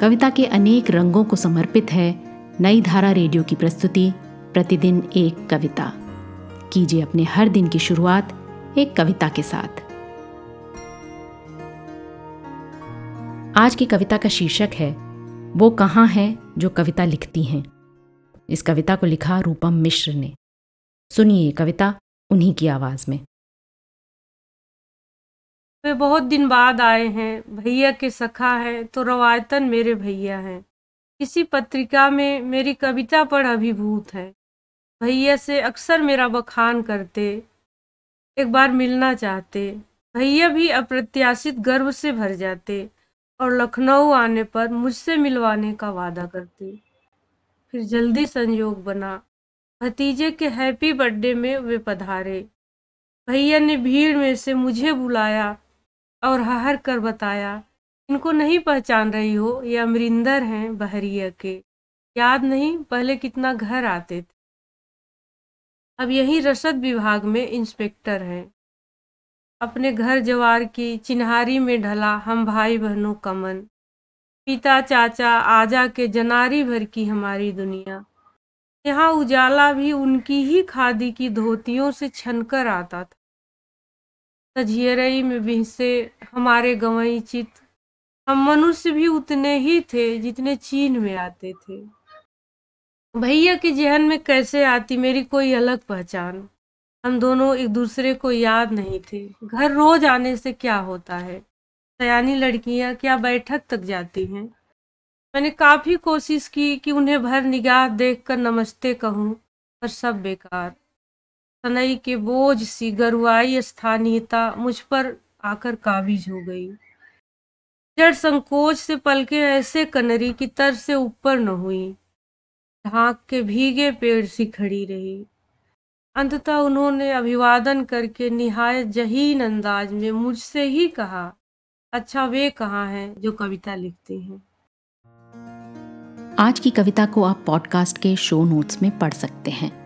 कविता के अनेक रंगों को समर्पित है नई धारा रेडियो की प्रस्तुति, प्रतिदिन एक कविता। कीजिए अपने हर दिन की शुरुआत एक कविता के साथ। आज की कविता का शीर्षक है, वो कहाँ है जो कविता लिखती हैं? इस कविता को लिखा रूपम मिश्र ने। सुनिए कविता उन्हीं की आवाज़ में। वे बहुत दिन बाद आए हैं। भैया के सखा हैं तो रवायतन मेरे भैया हैं। किसी पत्रिका में मेरी कविता पर अभिभूत है। भैया से अक्सर मेरा बखान करते, एक बार मिलना चाहते। भैया भी अप्रत्याशित गर्व से भर जाते और लखनऊ आने पर मुझसे मिलवाने का वादा करते। फिर जल्दी संयोग बना। भतीजे के हैप्पी बर्थडे में वे पधारे। भैया ने भीड़ में से मुझे बुलाया और हहर कर बताया, इनको नहीं पहचान रही हो, ये अमरिंदर हैं बहरिया के। याद नहीं, पहले कितना घर आते थे। अब यही रसद विभाग में इंस्पेक्टर हैं। अपने घर जवार की चिन्हारी में ढला हम भाई बहनों का मन। पिता, चाचा, आजा के जनारी भर की हमारी दुनिया। यहाँ उजाला भी उनकी ही खादी की धोतियों से छनकर आता था। तजियरई में बिहसे हमारे गवई चित, हम मनुष्य भी उतने ही थे जितने चीन में आते थे। भैया के जहन में कैसे आती मेरी कोई अलग पहचान? हम दोनों एक दूसरे को याद नहीं थे। घर रोज आने से क्या होता है? सयानी लड़कियाँ क्या बैठक तक जाती हैं? मैंने काफ़ी कोशिश की कि उन्हें भर निगाह देखकर नमस्ते कहूँ, पर सब बेकार। सनई के बोझ सी गरुआई स्थानीयता मुझ पर आकर काबिज हो गई। जड़ संकोच से पलके ऐसे कनरी की तर से ऊपर न हुई। ढाक के भीगे पेड़ सी खड़ी रही। अंततः उन्होंने अभिवादन करके निहायत जहीन अंदाज में मुझसे ही कहा अच्छा वे कहाँ हैं जो कविता लिखते हैं? आज की कविता को आप पॉडकास्ट के शो नोट्स में पढ़ सकते हैं।